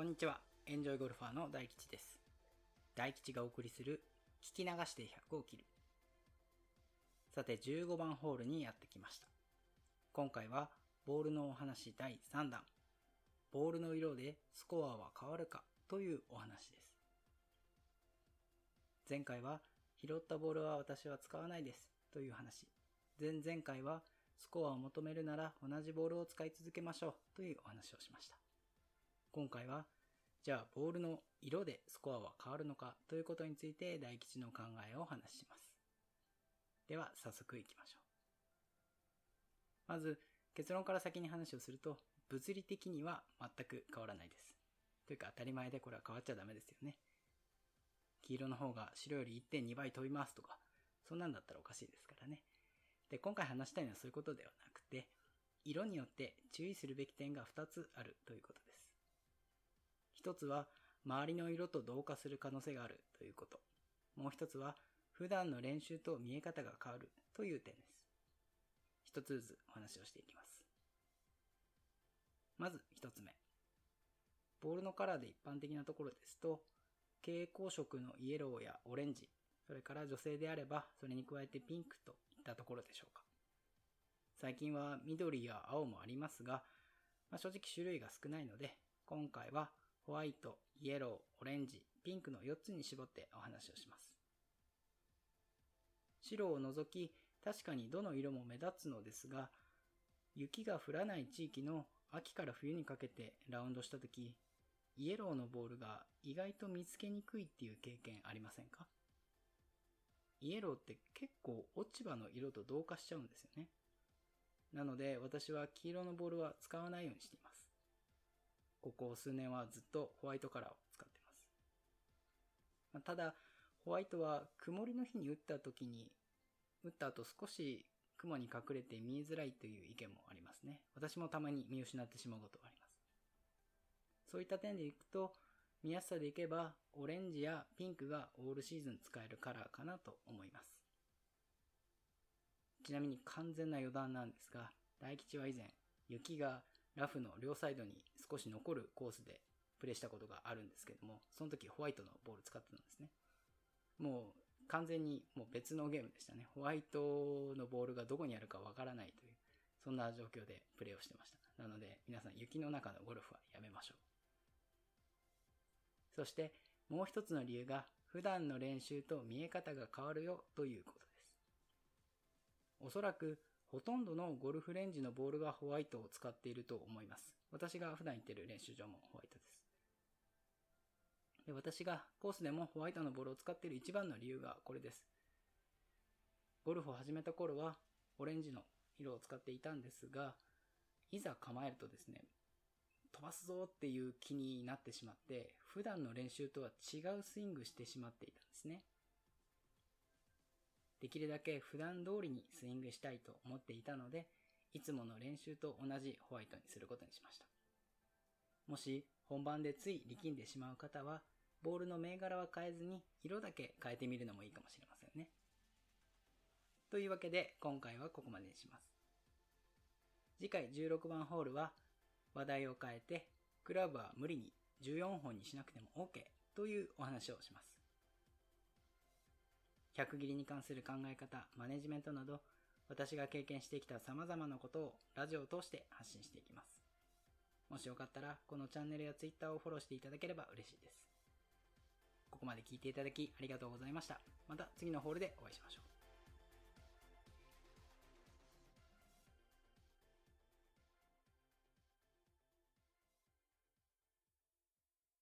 こんにちは。エンジョイゴルファーの大吉です。大吉がお送りする聞き流して100を切る。さて、15番ホールにやってきました。今回は、ボールのお話第3弾。ボールの色でスコアは変わるかというお話です。前回は、拾ったボールは私は使わないですという話。前々回は、スコアを求めるなら同じボールを使い続けましょうというお話をしました。今回は、じゃあボールの色でスコアは変わるのかということについて大吉の考えをお話しします。では早速行きましょう。まず結論から先に話をすると、物理的には全く変わらないです。というか当たり前でこれは変わっちゃダメですよね。黄色の方が白より1.2倍飛びますとか、そんなんだったらおかしいですからね。で、今回話したいのはそういうことではなくて、色によって注意するべき点が2つあるということです。一つは、周りの色と同化する可能性があるということ。もう一つは、普段の練習と見え方が変わるという点です。一つずつお話をしていきます。まず一つ目。ボールのカラーで一般的なところですと、蛍光色のイエローやオレンジ、それから女性であればそれに加えてピンクといったところでしょうか。最近は緑や青もありますが、まあ、正直種類が少ないので、今回はホワイト、イエロー、オレンジ、ピンクの4つに絞ってお話をします。白を除き、確かにどの色も目立つのですが、雪が降らない地域の秋から冬にかけてラウンドした時、イエローのボールが意外と見つけにくいっていう経験ありませんか？イエローって結構落ち葉の色と同化しちゃうんですよね。なので私は黄色のボールは使わないようにしています。ここ数年はずっとホワイトカラーを使ってます。ただ、ホワイトは曇りの日に打った時に、打った後少し雲に隠れて見えづらいという意見もありますね。私もたまに見失ってしまうことがあります。そういった点でいくと、見やすさでいけば、オレンジやピンクがオールシーズン使えるカラーかなと思います。ちなみに完全な余談なんですが、大吉は以前、雪がラフの両サイドに少し残るコースでプレイしたことがあるんですけども、その時ホワイトのボール使ってたんですね。もう完全にもう別のゲームでしたね。ホワイトのボールがどこにあるかわからないという、そんな状況でプレイをしてました。なので皆さん雪の中のゴルフはやめましょう。そしてもう一つの理由が普段の練習と見え方が変わるよということです。おそらくほとんどのゴルフレンジのボールがホワイトを使っていると思います。私が普段行ってる練習場もホワイトです。で私がコースでもホワイトのボールを使っている一番の理由がこれです。ゴルフを始めた頃はオレンジの色を使っていたんですが、いざ構えるとですね、飛ばすぞっていう気になってしまって、普段の練習とは違うスイングしてしまっていたんですね。できるだけ普段通りにスイングしたいと思っていたので、いつもの練習と同じホワイトにすることにしました。もし本番でつい力んでしまう方は、ボールの銘柄は変えずに色だけ変えてみるのもいいかもしれませんね。というわけで今回はここまでにします。次回16番ホールは話題を変えて、クラブは無理に14本にしなくても OK というお話をします。100切りに関する考え方、マネジメントなど、私が経験してきた様々なことをラジオを通して発信していきます。もしよかったら、このチャンネルや Twitter をフォローしていただければ嬉しいです。ここまで聞いていただきありがとうございました。また次のホールでお会いしましょう。